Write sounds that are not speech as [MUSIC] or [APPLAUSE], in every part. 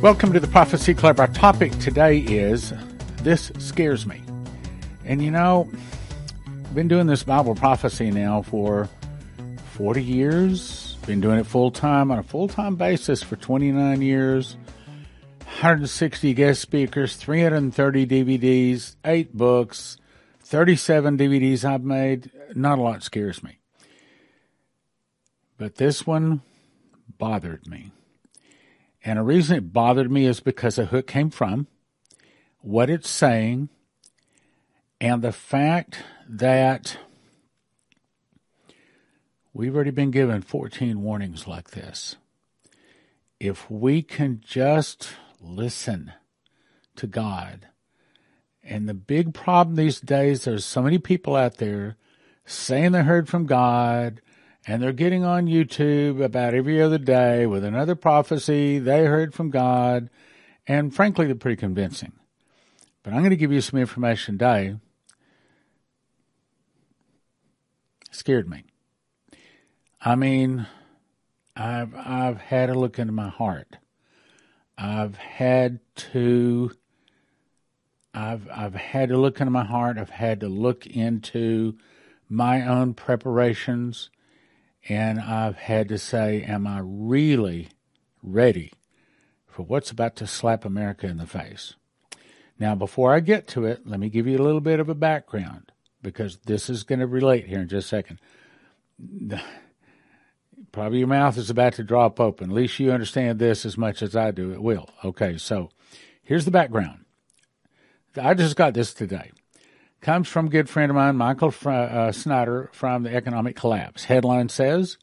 Welcome to the Prophecy Club. Our topic today is This Scares Me. And you know, I've been doing this Bible prophecy now for 40 years. Been doing it full time on a full time basis for 29 years. 160 guest speakers, 330 DVDs, 8 books, 37 DVDs I've made. Not a lot scares me. But this one bothered me. And the reason it bothered me is because of who it came from, what it's saying, and the fact that we've already been given 14 warnings like this. If we can just listen to God, and the big problem these days, there's so many people out there saying they heard from God, and they're getting on YouTube about every other day with another prophecy they heard from God, and frankly, they're pretty convincing. But I'm going to give you some information today. Scared me. I mean, I've I've had a look into my heart. I've had to I've I've had to look into my heart. I've had to look into my own preparations and I've had to say, am I really ready for what's about to slap America in the face? Now, before I get to it, let me give you a little bit of a background because this is going to relate here in just a second. [SIGHS] Probably your mouth is about to drop open. At least you understand this as much as I do. It will. Okay, so here's the background. I just got this today comes from a good friend of mine, Michael uh, Snyder, from the Economic Collapse. Headline says,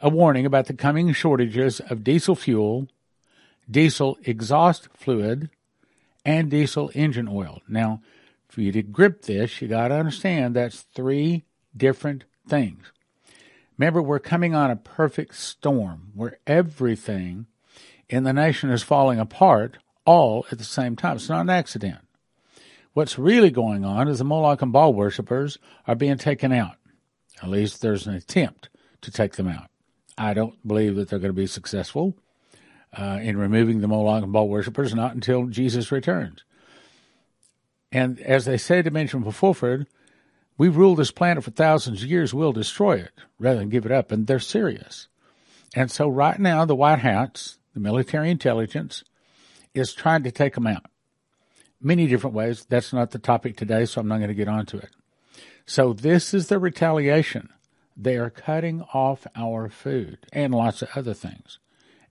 a warning about the coming shortages of diesel fuel, diesel exhaust fluid, and diesel engine oil. Now, for you to grip this, you got to understand that's three different things. Remember, we're coming on a perfect storm where everything in the nation is falling apart all at the same time. It's not an accident. What's really going on is the Moloch and Baal worshippers are being taken out. At least there's an attempt to take them out. I don't believe that they're going to be successful uh, in removing the Moloch and Baal worshippers, not until Jesus returns. And as they say to mention before, we've ruled this planet for thousands of years, we'll destroy it rather than give it up. And they're serious. And so right now, the White Hats, the military intelligence, is trying to take them out many different ways. That's not the topic today, so I'm not going to get onto it. So this is the retaliation. They are cutting off our food and lots of other things.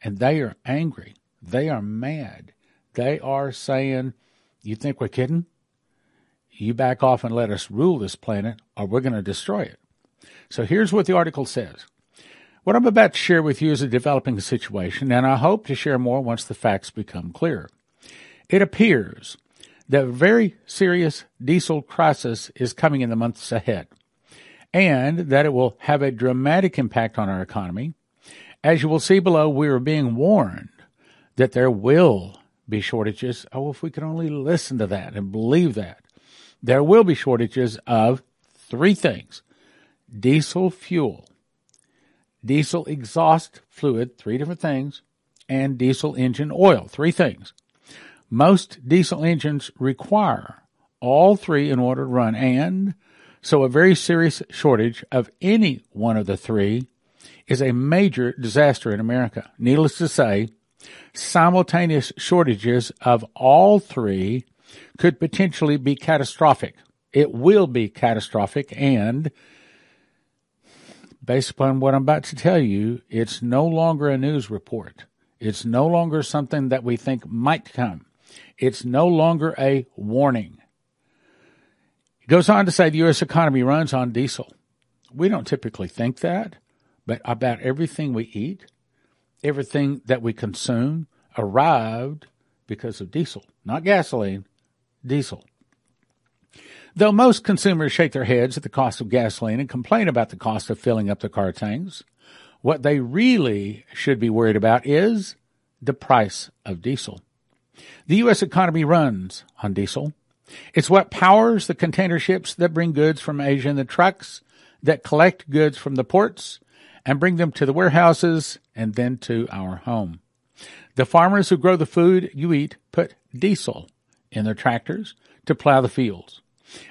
And they are angry. They are mad. They are saying, You think we're kidding? You back off and let us rule this planet, or we're going to destroy it. So here's what the article says. What I'm about to share with you is a developing situation, and I hope to share more once the facts become clear. It appears that a very serious diesel crisis is coming in the months ahead, and that it will have a dramatic impact on our economy. As you will see below, we are being warned that there will be shortages. Oh, if we could only listen to that and believe that. There will be shortages of three things diesel fuel, diesel exhaust fluid, three different things, and diesel engine oil, three things. Most diesel engines require all three in order to run, and so a very serious shortage of any one of the three is a major disaster in America. Needless to say, simultaneous shortages of all three could potentially be catastrophic. It will be catastrophic, and based upon what I'm about to tell you, it's no longer a news report. It's no longer something that we think might come. It's no longer a warning. He goes on to say the U.S. economy runs on diesel. We don't typically think that, but about everything we eat, everything that we consume arrived because of diesel, not gasoline, diesel. Though most consumers shake their heads at the cost of gasoline and complain about the cost of filling up the car tanks, what they really should be worried about is the price of diesel. The U.S. economy runs on diesel. It's what powers the container ships that bring goods from Asia and the trucks that collect goods from the ports and bring them to the warehouses and then to our home. The farmers who grow the food you eat put diesel in their tractors to plow the fields.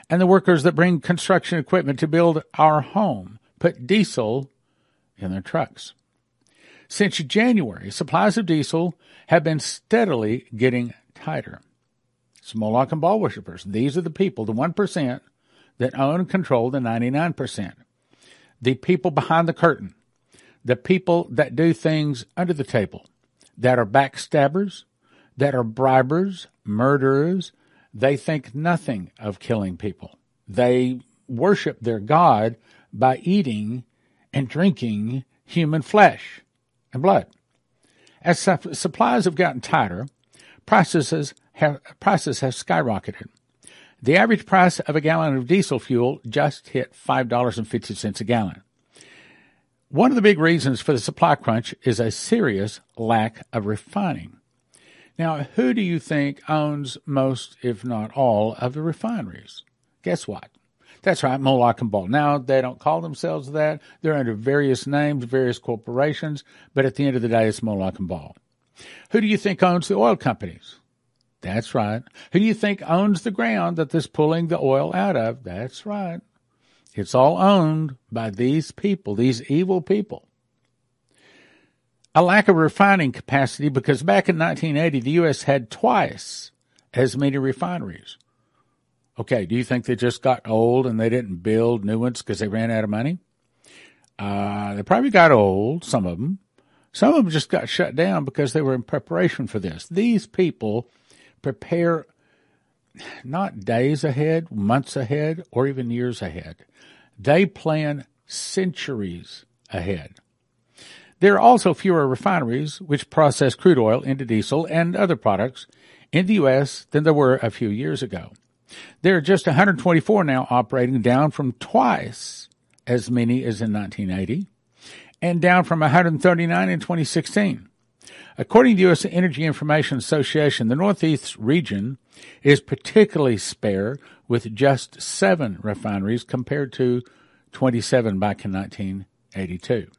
And the workers that bring construction equipment to build our home put diesel in their trucks. Since January, supplies of diesel have been steadily getting tighter. Moloch and Baal worshippers, these are the people, the 1% that own and control the 99%. The people behind the curtain, the people that do things under the table, that are backstabbers, that are bribers, murderers. They think nothing of killing people. They worship their God by eating and drinking human flesh and blood. As su- supplies have gotten tighter, prices have, prices have skyrocketed. The average price of a gallon of diesel fuel just hit $5.50 a gallon. One of the big reasons for the supply crunch is a serious lack of refining. Now, who do you think owns most, if not all, of the refineries? Guess what? That's right, Moloch and Baal. Now, they don't call themselves that. They're under various names, various corporations, but at the end of the day, it's Moloch and Baal. Who do you think owns the oil companies? That's right. Who do you think owns the ground that is pulling the oil out of? That's right. It's all owned by these people, these evil people. A lack of refining capacity because back in 1980, the U.S. had twice as many refineries. Okay, do you think they just got old and they didn't build new ones because they ran out of money? Uh, they probably got old, some of them. Some of them just got shut down because they were in preparation for this. These people prepare not days ahead, months ahead, or even years ahead. They plan centuries ahead. There are also fewer refineries which process crude oil into diesel and other products in the U.S. than there were a few years ago. There are just 124 now operating, down from twice as many as in 1980, and down from 139 in 2016. According to the U.S. Energy Information Association, the Northeast region is particularly spare with just seven refineries compared to 27 back in 1982.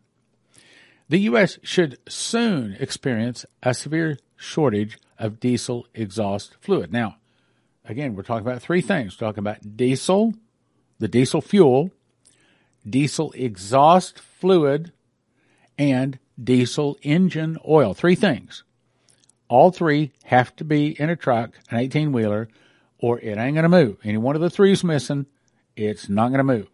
The U.S. should soon experience a severe shortage of diesel exhaust fluid. Now, again, we're talking about three things. We're talking about diesel, the diesel fuel, diesel exhaust fluid, and diesel engine oil. Three things. All three have to be in a truck, an 18 wheeler, or it ain't going to move. Any one of the three is missing, it's not going to move.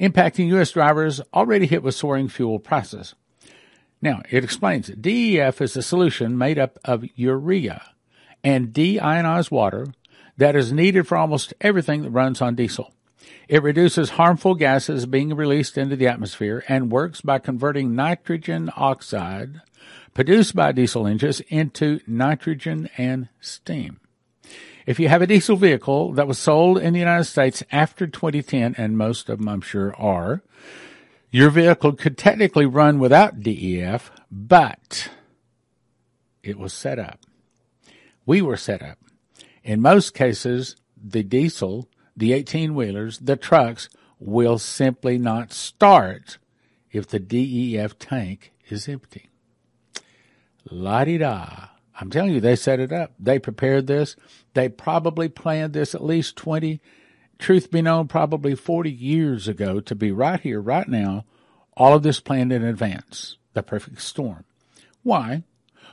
Impacting U.S. drivers already hit with soaring fuel prices. Now, it explains DEF is a solution made up of urea and deionized water that is needed for almost everything that runs on diesel. It reduces harmful gases being released into the atmosphere and works by converting nitrogen oxide produced by diesel engines into nitrogen and steam. If you have a diesel vehicle that was sold in the United States after 2010, and most of them I'm sure are, your vehicle could technically run without DEF, but it was set up. We were set up. In most cases, the diesel the 18 wheelers, the trucks, will simply not start if the DEF tank is empty. La di da. I'm telling you, they set it up. They prepared this. They probably planned this at least 20, truth be known, probably 40 years ago to be right here, right now. All of this planned in advance. The perfect storm. Why?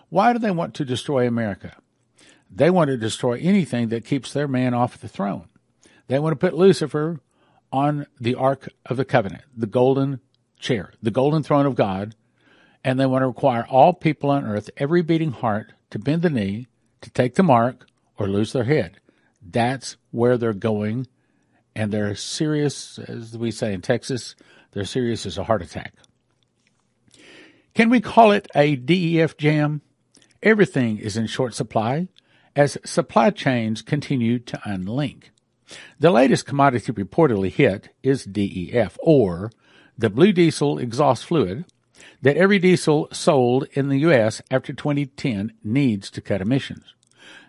Why do they want to destroy America? They want to destroy anything that keeps their man off the throne. They want to put Lucifer on the Ark of the Covenant, the golden chair, the golden throne of God, and they want to require all people on earth, every beating heart, to bend the knee, to take the mark, or lose their head. That's where they're going, and they're serious, as we say in Texas, they're serious as a heart attack. Can we call it a DEF jam? Everything is in short supply as supply chains continue to unlink. The latest commodity reportedly hit is DEF, or the blue diesel exhaust fluid that every diesel sold in the U.S. after 2010 needs to cut emissions.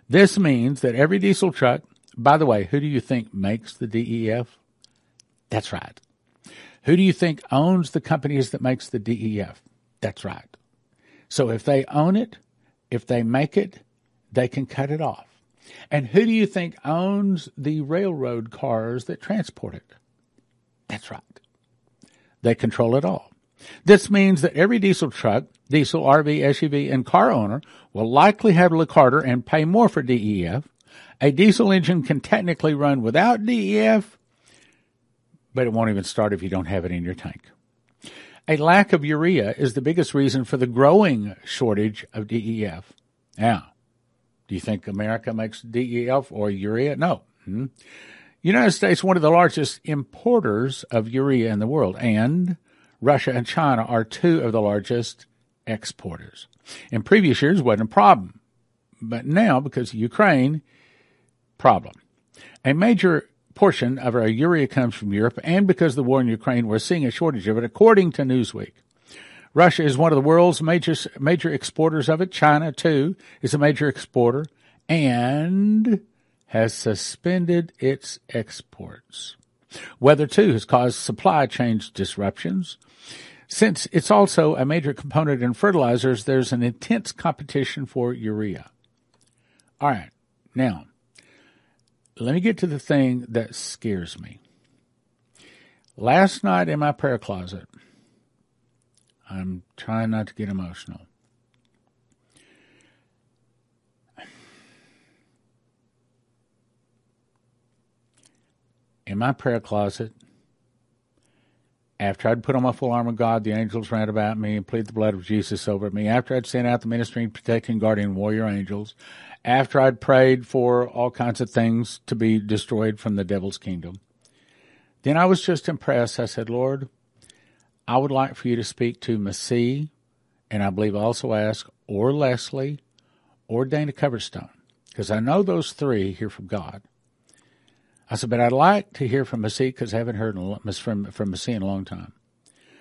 This means that every diesel truck, by the way, who do you think makes the DEF? That's right. Who do you think owns the companies that makes the DEF? That's right. So if they own it, if they make it, they can cut it off. And who do you think owns the railroad cars that transport it? That's right. They control it all. This means that every diesel truck, diesel, RV, SUV, and car owner will likely have a Carter and pay more for DEF. A diesel engine can technically run without DEF, but it won't even start if you don't have it in your tank. A lack of urea is the biggest reason for the growing shortage of DEF. Now, do you think America makes DEF or urea? No. Hmm. United States, one of the largest importers of urea in the world, and Russia and China are two of the largest exporters. In previous years, wasn't a problem, but now because of Ukraine, problem. A major portion of our urea comes from Europe, and because of the war in Ukraine, we're seeing a shortage of it, according to Newsweek. Russia is one of the world's major major exporters of it. China too is a major exporter and has suspended its exports. Weather too has caused supply chain disruptions. Since it's also a major component in fertilizers, there's an intense competition for urea. All right. Now, let me get to the thing that scares me. Last night in my prayer closet, I'm trying not to get emotional. In my prayer closet, after I'd put on my full armor of God, the angels ran about me and plead the blood of Jesus over me. After I'd sent out the ministering, protecting, guardian warrior angels. After I'd prayed for all kinds of things to be destroyed from the devil's kingdom. Then I was just impressed. I said, Lord, I would like for you to speak to Masih, and I believe also ask, or Leslie, or Dana Coverstone, because I know those three hear from God. I said, but I'd like to hear from Masih because I haven't heard from, from Masih in a long time.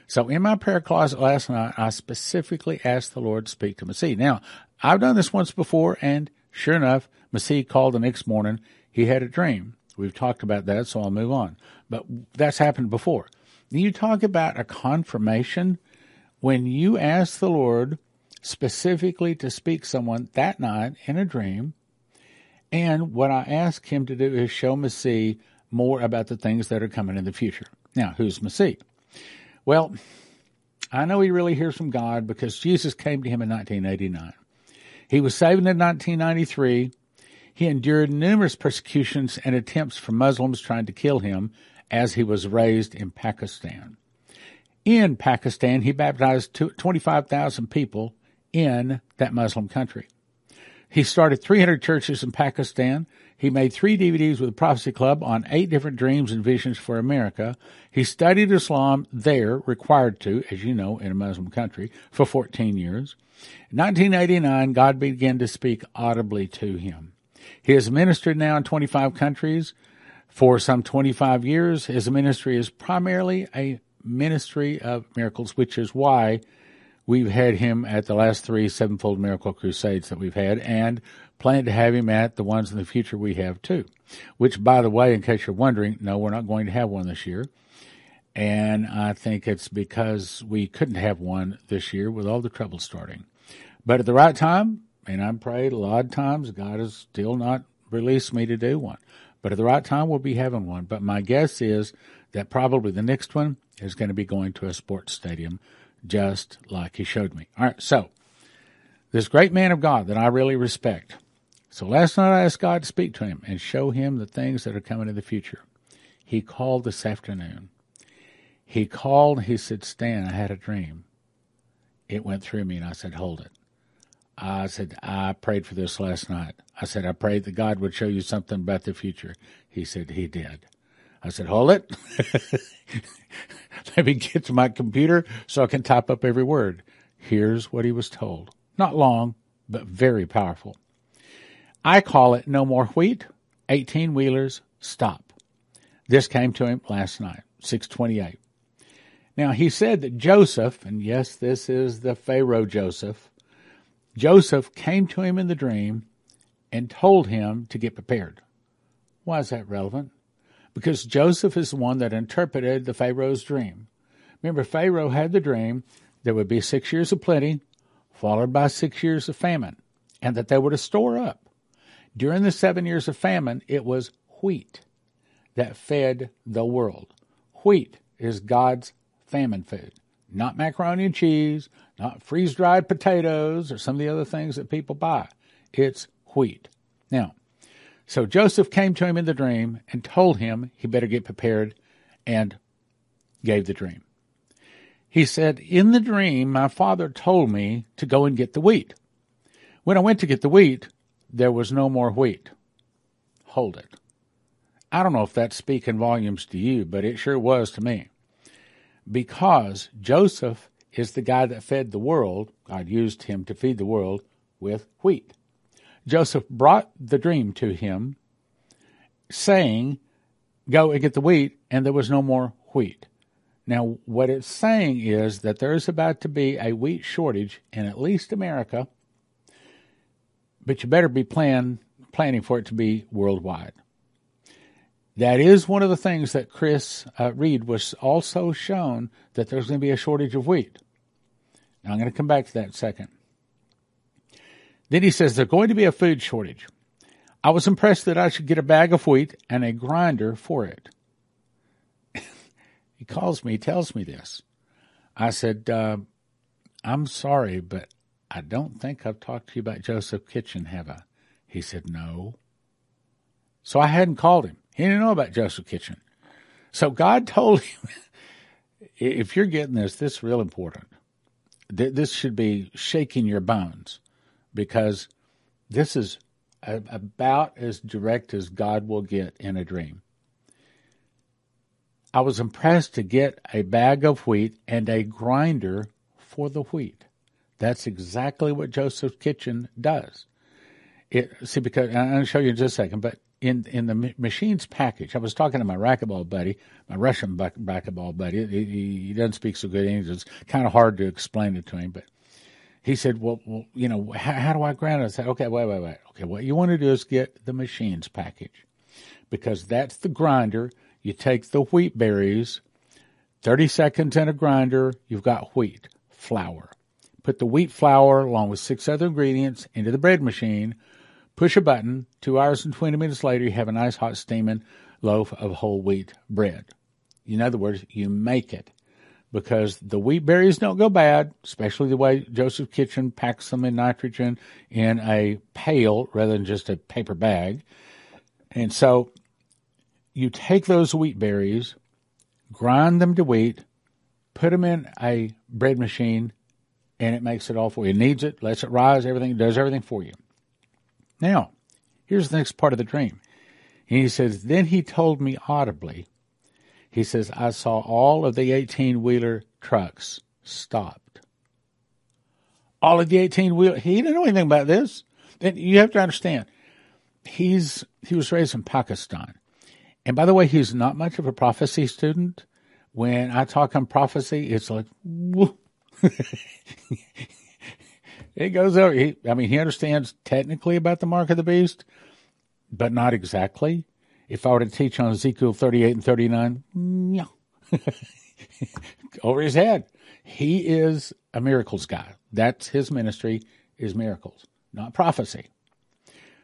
So in my prayer closet last night, I specifically asked the Lord to speak to Masih. Now, I've done this once before, and sure enough, Masih called the next morning. He had a dream. We've talked about that, so I'll move on. But that's happened before. You talk about a confirmation when you ask the Lord specifically to speak someone that night in a dream. And what I ask him to do is show Masih more about the things that are coming in the future. Now, who's Masih? Well, I know he really hears from God because Jesus came to him in 1989. He was saved in 1993. He endured numerous persecutions and attempts from Muslims trying to kill him as he was raised in Pakistan. In Pakistan, he baptized 25,000 people in that Muslim country. He started 300 churches in Pakistan. He made three DVDs with the Prophecy Club on eight different dreams and visions for America. He studied Islam there, required to, as you know, in a Muslim country, for 14 years. In 1989, God began to speak audibly to him. He has ministered now in 25 countries. For some 25 years, his ministry is primarily a ministry of miracles, which is why we've had him at the last three sevenfold miracle crusades that we've had and plan to have him at the ones in the future we have too. Which, by the way, in case you're wondering, no, we're not going to have one this year. And I think it's because we couldn't have one this year with all the trouble starting. But at the right time, and I've prayed a lot of times, God has still not released me to do one. But at the right time, we'll be having one. But my guess is that probably the next one is going to be going to a sports stadium, just like he showed me. All right, so this great man of God that I really respect. So last night I asked God to speak to him and show him the things that are coming in the future. He called this afternoon. He called, he said, Stan, I had a dream. It went through me, and I said, Hold it. I said, I prayed for this last night. I said, I prayed that God would show you something about the future. He said, He did. I said, Hold it. [LAUGHS] Let me get to my computer so I can type up every word. Here's what he was told. Not long, but very powerful. I call it no more wheat, 18 wheelers, stop. This came to him last night, 628. Now he said that Joseph, and yes, this is the Pharaoh Joseph, Joseph came to him in the dream and told him to get prepared. Why is that relevant? Because Joseph is the one that interpreted the Pharaoh's dream. Remember, Pharaoh had the dream there would be six years of plenty, followed by six years of famine. and that they were to store up. During the seven years of famine, it was wheat that fed the world. Wheat is God's famine food, not macaroni and cheese, not freeze dried potatoes or some of the other things that people buy. It's wheat. Now, so Joseph came to him in the dream and told him he better get prepared and gave the dream. He said, In the dream, my father told me to go and get the wheat. When I went to get the wheat, there was no more wheat. Hold it. I don't know if that's speaking volumes to you, but it sure was to me. Because Joseph is the guy that fed the world, God used him to feed the world with wheat. Joseph brought the dream to him, saying, Go and get the wheat, and there was no more wheat. Now, what it's saying is that there is about to be a wheat shortage in at least America, but you better be plan, planning for it to be worldwide. That is one of the things that Chris uh, Reed was also shown that there's going to be a shortage of wheat. Now, I'm going to come back to that second. Then he says there's going to be a food shortage. I was impressed that I should get a bag of wheat and a grinder for it. [LAUGHS] he calls me, tells me this. I said, uh, I'm sorry, but I don't think I've talked to you about Joseph Kitchen, have I? He said, No. So I hadn't called him. He didn't know about Joseph Kitchen. So God [LAUGHS] told him, if you're getting this, this is real important. This should be shaking your bones because this is about as direct as God will get in a dream. I was impressed to get a bag of wheat and a grinder for the wheat. That's exactly what Joseph's Kitchen does. It, see, because I'm going to show you in just a second, but in in the machines package, I was talking to my racquetball buddy, my Russian racquetball buddy. He, he, doesn't speak so good English. It's kind of hard to explain it to him, but he said, well, well you know, how, how, do I grant it? I said, okay, wait, wait, wait. Okay, what you want to do is get the machines package because that's the grinder. You take the wheat berries, 30 seconds in a grinder, you've got wheat flour. Put the wheat flour along with six other ingredients into the bread machine, push a button, two hours and 20 minutes later, you have a nice hot steaming loaf of whole wheat bread. In other words, you make it because the wheat berries don't go bad, especially the way Joseph Kitchen packs them in nitrogen in a pail rather than just a paper bag. And so you take those wheat berries, grind them to wheat, put them in a bread machine, and it makes it all for you. It kneads it, lets it rise, everything, does everything for you. Now, here's the next part of the dream. And he says, Then he told me audibly, he says, I saw all of the 18 wheeler trucks stopped. All of the 18 wheeler, he didn't know anything about this. And you have to understand, he's, he was raised in Pakistan. And by the way, he's not much of a prophecy student. When I talk on prophecy, it's like, [LAUGHS] it goes over. He, I mean, he understands technically about the mark of the beast, but not exactly. If I were to teach on Ezekiel 38 and 39, no. [LAUGHS] over his head. He is a miracles guy. That's his ministry is miracles, not prophecy.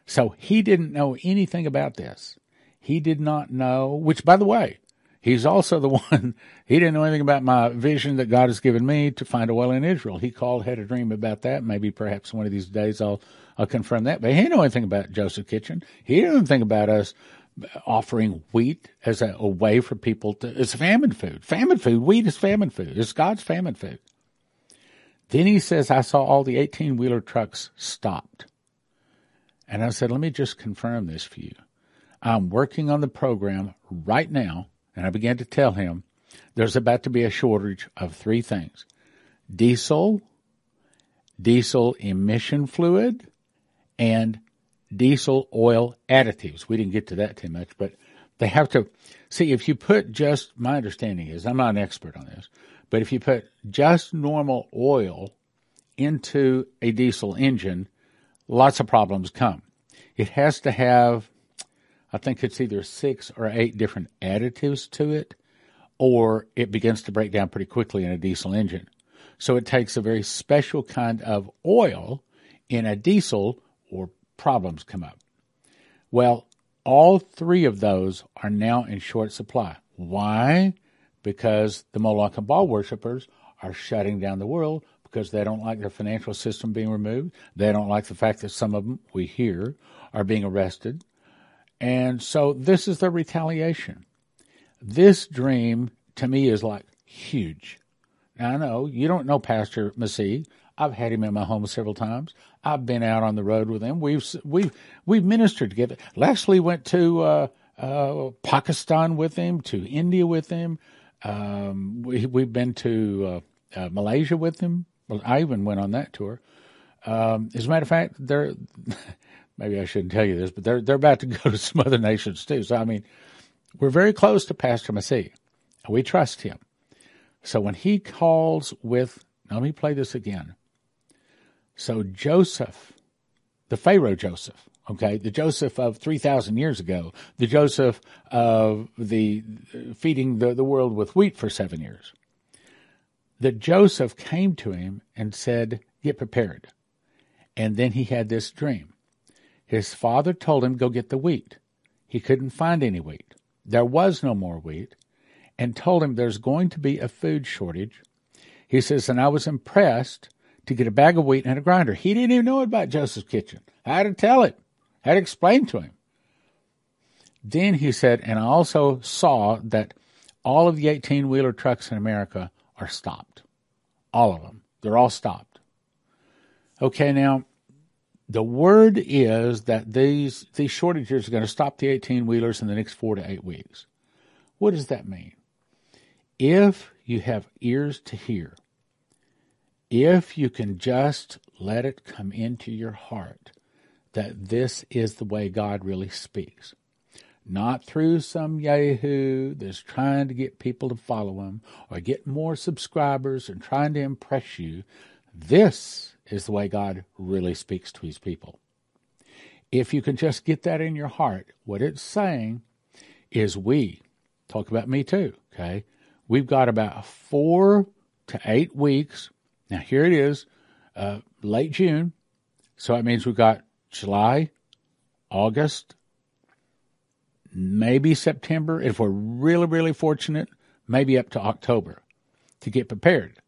So he didn't know anything about this. He did not know, which by the way, he's also the [LAUGHS] one, he didn't know anything about my vision that God has given me to find a well in Israel. He called, had a dream about that. Maybe perhaps one of these days I'll, I'll confirm that. But he didn't know anything about Joseph Kitchen. He didn't know anything about us offering wheat as a, a, way for people to, it's famine food. Famine food. Wheat is famine food. It's God's famine food. Then he says, I saw all the 18 wheeler trucks stopped. And I said, let me just confirm this for you. I'm working on the program right now. And I began to tell him there's about to be a shortage of three things diesel, diesel emission fluid, and diesel oil additives. We didn't get to that too much, but they have to see if you put just my understanding is I'm not an expert on this, but if you put just normal oil into a diesel engine, lots of problems come. It has to have I think it's either six or eight different additives to it, or it begins to break down pretty quickly in a diesel engine. So it takes a very special kind of oil in a diesel or problems come up. Well, all three of those are now in short supply. Why? Because the Moloch and Baal worshippers are shutting down the world because they don't like their financial system being removed. They don't like the fact that some of them, we hear, are being arrested. And so this is the retaliation. This dream to me is like huge. Now, I know you don't know Pastor Masih. I've had him in my home several times. I've been out on the road with him. We've we've we've ministered together. Leslie went to uh, uh, Pakistan with him, to India with him. Um, we we've been to uh, uh Malaysia with him. Well, I even went on that tour. Um, as a matter of fact, they're [LAUGHS] maybe I shouldn't tell you this, but they're they're about to [LAUGHS] go to some other nations too. So I mean, we're very close to Pastor Masih. We trust him. So when he calls with, let me play this again. So Joseph, the Pharaoh Joseph, okay, the Joseph of 3,000 years ago, the Joseph of the feeding the, the world with wheat for seven years, that Joseph came to him and said, Get prepared. And then he had this dream. His father told him, Go get the wheat. He couldn't find any wheat. There was no more wheat, and told him there's going to be a food shortage. He says, and I was impressed to get a bag of wheat and a grinder. He didn't even know about Joseph's kitchen. I had to tell it, I had to explain to him. Then he said, and I also saw that all of the 18 wheeler trucks in America are stopped. All of them. They're all stopped. Okay, now the word is that these these shortages are going to stop the 18 wheelers in the next four to eight weeks. What does that mean? If you have ears to hear, if you can just let it come into your heart that this is the way God really speaks, not through some yahoo that's trying to get people to follow him or get more subscribers and trying to impress you. This is the way God really speaks to his people. If you can just get that in your heart, what it's saying is we, talk about me too, okay? We've got about four to eight weeks now, here it is, uh, late June. So it means we've got July, August, maybe September. If we're really, really fortunate, maybe up to October to get prepared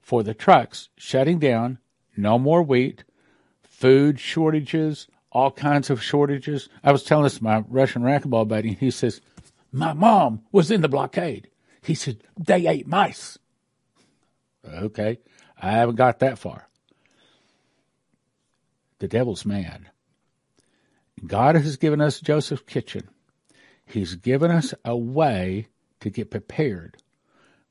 for the trucks shutting down, no more wheat, food shortages, all kinds of shortages. I was telling this to my Russian racquetball buddy, he says, My mom was in the blockade. He said, They ate mice. Okay. I haven't got that far. The devil's mad. God has given us Joseph's kitchen. He's given us a way to get prepared.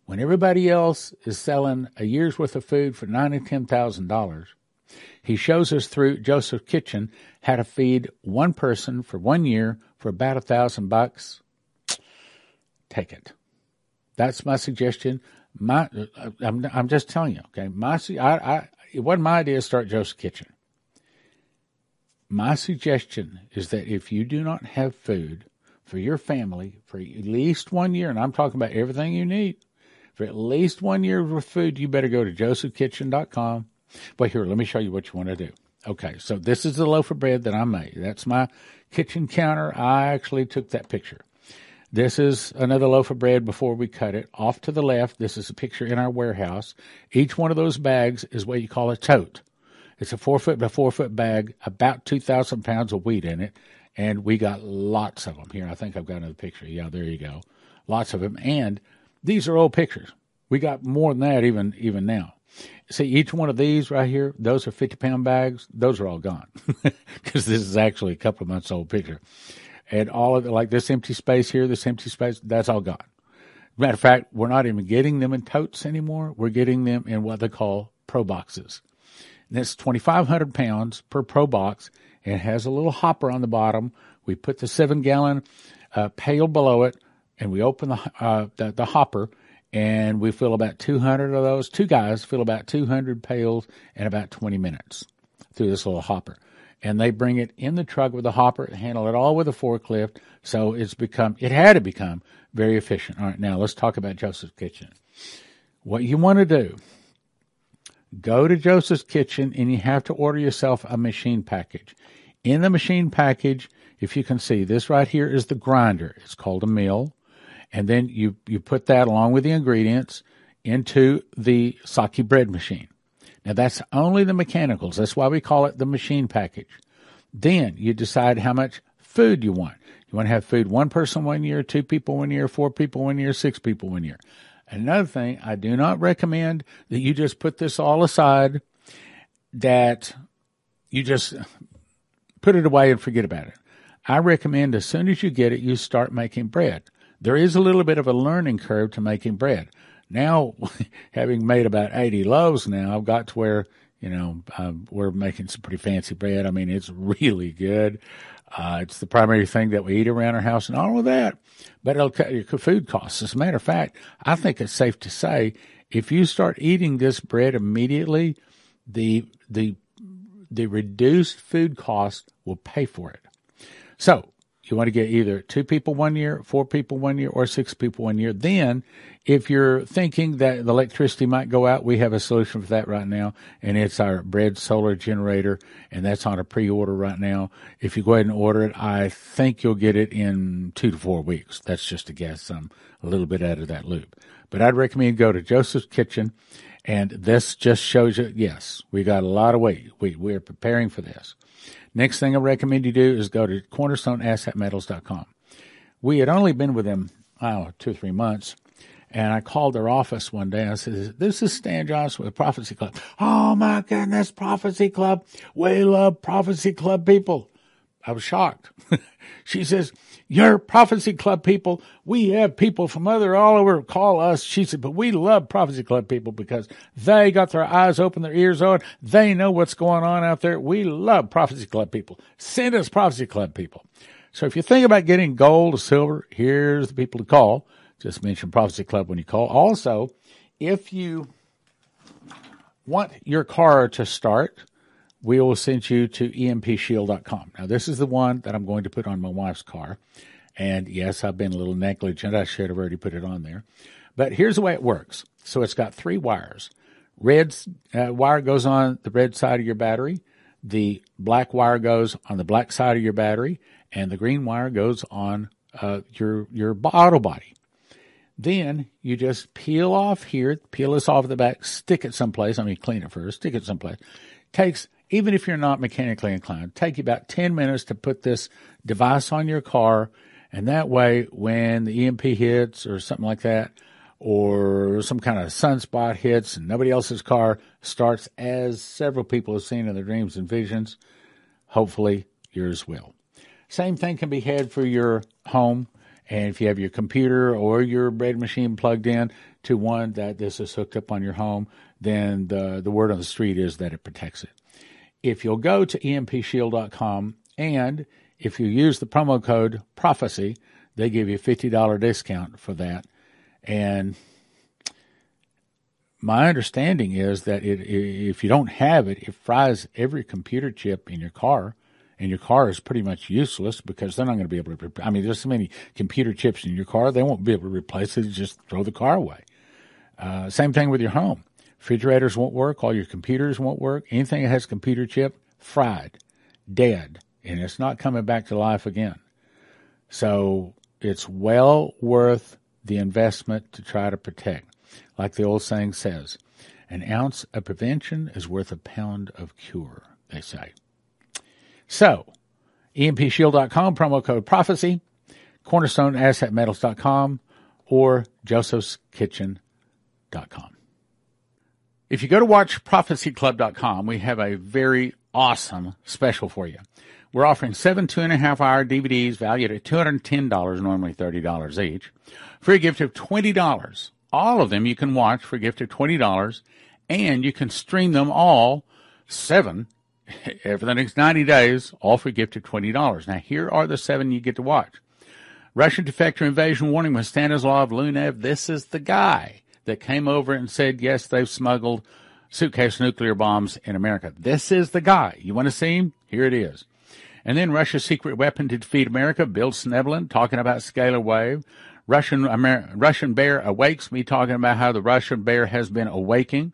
When everybody else is selling a year's worth of food for nine and ten thousand dollars, he shows us through Joseph's kitchen how to feed one person for one year for about a thousand bucks. Take it. That's my suggestion my I'm, I'm just telling you, okay. My I, I it wasn't my idea to start Joseph's Kitchen. My suggestion is that if you do not have food for your family for at least one year, and I'm talking about everything you need, for at least one year of food, you better go to josephkitchen.com. But here, let me show you what you want to do. Okay, so this is the loaf of bread that I made. That's my kitchen counter. I actually took that picture. This is another loaf of bread before we cut it. Off to the left, this is a picture in our warehouse. Each one of those bags is what you call a tote. It's a four foot by four foot bag, about 2,000 pounds of wheat in it. And we got lots of them here. I think I've got another picture. Yeah, there you go. Lots of them. And these are old pictures. We got more than that even, even now. See, each one of these right here, those are 50 pound bags. Those are all gone [LAUGHS] because this is actually a couple of months old picture and all of it, like this empty space here, this empty space, that's all gone. Matter of fact, we're not even getting them in totes anymore. We're getting them in what they call pro boxes. And it's 2,500 pounds per pro box. It has a little hopper on the bottom. We put the seven gallon uh, pail below it and we open the, uh, the, the hopper and we fill about 200 of those. Two guys fill about 200 pails in about 20 minutes through this little hopper and they bring it in the truck with the hopper, handle it all with a forklift. So it's become, it had to become very efficient. All right, now let's talk about Joseph's Kitchen. What you want to do, go to Joseph's Kitchen and you have to order yourself a machine package. In the machine package, if you can see, this right here is the grinder. It's called a mill. And then you, you put that along with the ingredients into the Saki bread machine. Now that's only the mechanicals. That's why we call it the machine package. Then you decide how much food you want. You want to have food one person one year, two people one year, four people one year, six people one year. Another thing, I do not recommend that you just put this all aside, that you just put it away and forget about it. I recommend as soon as you get it, you start making bread. There is a little bit of a learning curve to making bread. Now, [LAUGHS] having made about 80 loaves now, I've got to where, you know, uh, we're making some pretty fancy bread. I mean, it's [LAUGHS] really good. Uh, it's the primary thing that we eat around our house and all of that, but it'll cut your food costs. As a matter of fact, I think it's safe to say if you start eating this bread immediately, the, the, the reduced food cost will pay for it. So you want to get either two people one year, four people one year, or six people one year. Then, if you're thinking that the electricity might go out, we have a solution for that right now, and it's our bread solar generator, and that's on a pre-order right now. If you go ahead and order it, I think you'll get it in two to four weeks. That's just a guess. I'm a little bit out of that loop, but I'd recommend go to Joseph's Kitchen, and this just shows you, yes, we got a lot of weight. We we're preparing for this. Next thing I recommend you do is go to cornerstoneassetmetals.com. We had only been with them, oh, two or three months. And I called their office one day. I said, "This is Stan Johnson with Prophecy Club." Oh my goodness, Prophecy Club! We love Prophecy Club people. I was shocked. [LAUGHS] she says, "Your Prophecy Club people. We have people from other all over call us." She said, "But we love Prophecy Club people because they got their eyes open, their ears on. They know what's going on out there. We love Prophecy Club people. Send us Prophecy Club people." So if you think about getting gold or silver, here's the people to call. Just mention Prophecy Club when you call. Also, if you want your car to start, we will send you to empshield.com. Now, this is the one that I'm going to put on my wife's car. And yes, I've been a little negligent. I should have already put it on there. But here's the way it works. So it's got three wires. Red uh, wire goes on the red side of your battery. The black wire goes on the black side of your battery, and the green wire goes on uh, your your auto body. Then you just peel off here, peel this off the back, stick it someplace. I mean, clean it first, stick it someplace. Takes even if you're not mechanically inclined, take you about 10 minutes to put this device on your car. And that way, when the EMP hits or something like that, or some kind of sunspot hits and nobody else's car starts as several people have seen in their dreams and visions, hopefully yours will. Same thing can be had for your home. And if you have your computer or your bread machine plugged in to one that this is hooked up on your home, then the, the word on the street is that it protects it if you'll go to empshield.com and if you use the promo code prophecy, they give you a $50 discount for that. And my understanding is that it, if you don't have it, it fries every computer chip in your car, and your car is pretty much useless because they're not going to be able to. I mean, there's so many computer chips in your car, they won't be able to replace it. Just throw the car away. Uh, same thing with your home. Refrigerators won't work. All your computers won't work. Anything that has computer chip, fried, dead, and it's not coming back to life again. So it's well worth the investment to try to protect. Like the old saying says, an ounce of prevention is worth a pound of cure, they say. So, empshield.com, promo code prophecy, cornerstoneassetmetals.com, or josephskitchen.com. If you go to watchprophecyclub.com, we have a very awesome special for you. We're offering seven two and a half hour DVDs valued at $210, normally $30 each, for a gift of $20. All of them you can watch for a gift of $20, and you can stream them all, seven, [LAUGHS] for the next 90 days, all for a gift of $20. Now, here are the seven you get to watch. Russian defector invasion warning with Stanislav Lunev. This is the guy that came over and said, yes, they've smuggled suitcase nuclear bombs in America. This is the guy. You want to see him? Here it is. And then Russia's secret weapon to defeat America, Bill Schnoebelen, talking about scalar wave. Russian Amer- Russian Bear Awakes, me talking about how the Russian bear has been awaking.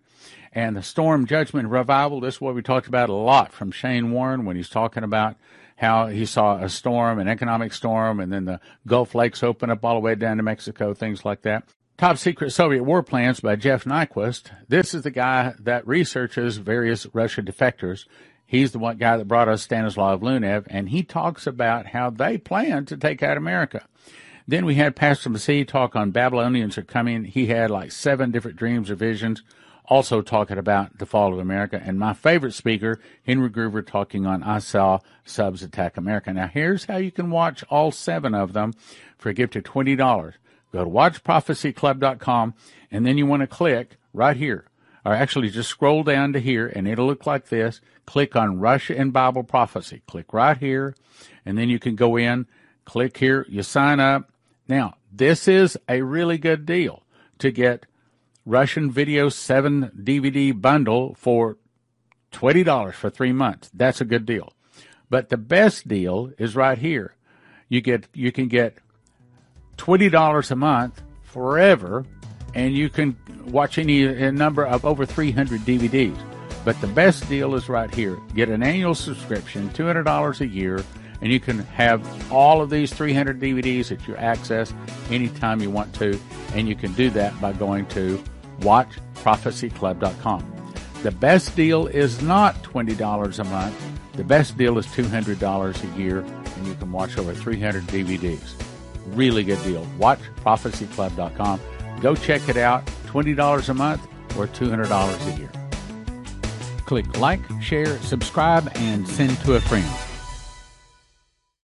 And the Storm Judgment Revival, this is what we talked about a lot from Shane Warren when he's talking about how he saw a storm, an economic storm, and then the Gulf Lakes open up all the way down to Mexico, things like that. Top Secret Soviet War Plans by Jeff Nyquist. This is the guy that researches various Russian defectors. He's the one guy that brought us Stanislav Lunev, and he talks about how they plan to take out America. Then we had Pastor Masih talk on Babylonians are coming. He had like seven different dreams or visions, also talking about the fall of America. And my favorite speaker, Henry Gruver, talking on I Saw Subs Attack America. Now, here's how you can watch all seven of them for a gift of $20. Go to watchprophecyclub.com, and then you want to click right here or actually just scroll down to here and it'll look like this. Click on Russia and Bible Prophecy. Click right here and then you can go in, click here, you sign up. Now, this is a really good deal to get Russian Video 7 DVD bundle for $20 for three months. That's a good deal. But the best deal is right here. You get, you can get $20 a month forever and you can watch any a number of over 300 DVDs. But the best deal is right here. Get an annual subscription, $200 a year, and you can have all of these 300 DVDs that you access anytime you want to, and you can do that by going to watchprophecyclub.com. The best deal is not $20 a month. The best deal is $200 a year, and you can watch over 300 DVDs. Really good deal. WatchProphecyClub.com. Go check it out. $20 a month or $200 a year. Click like, share, subscribe, and send to a friend.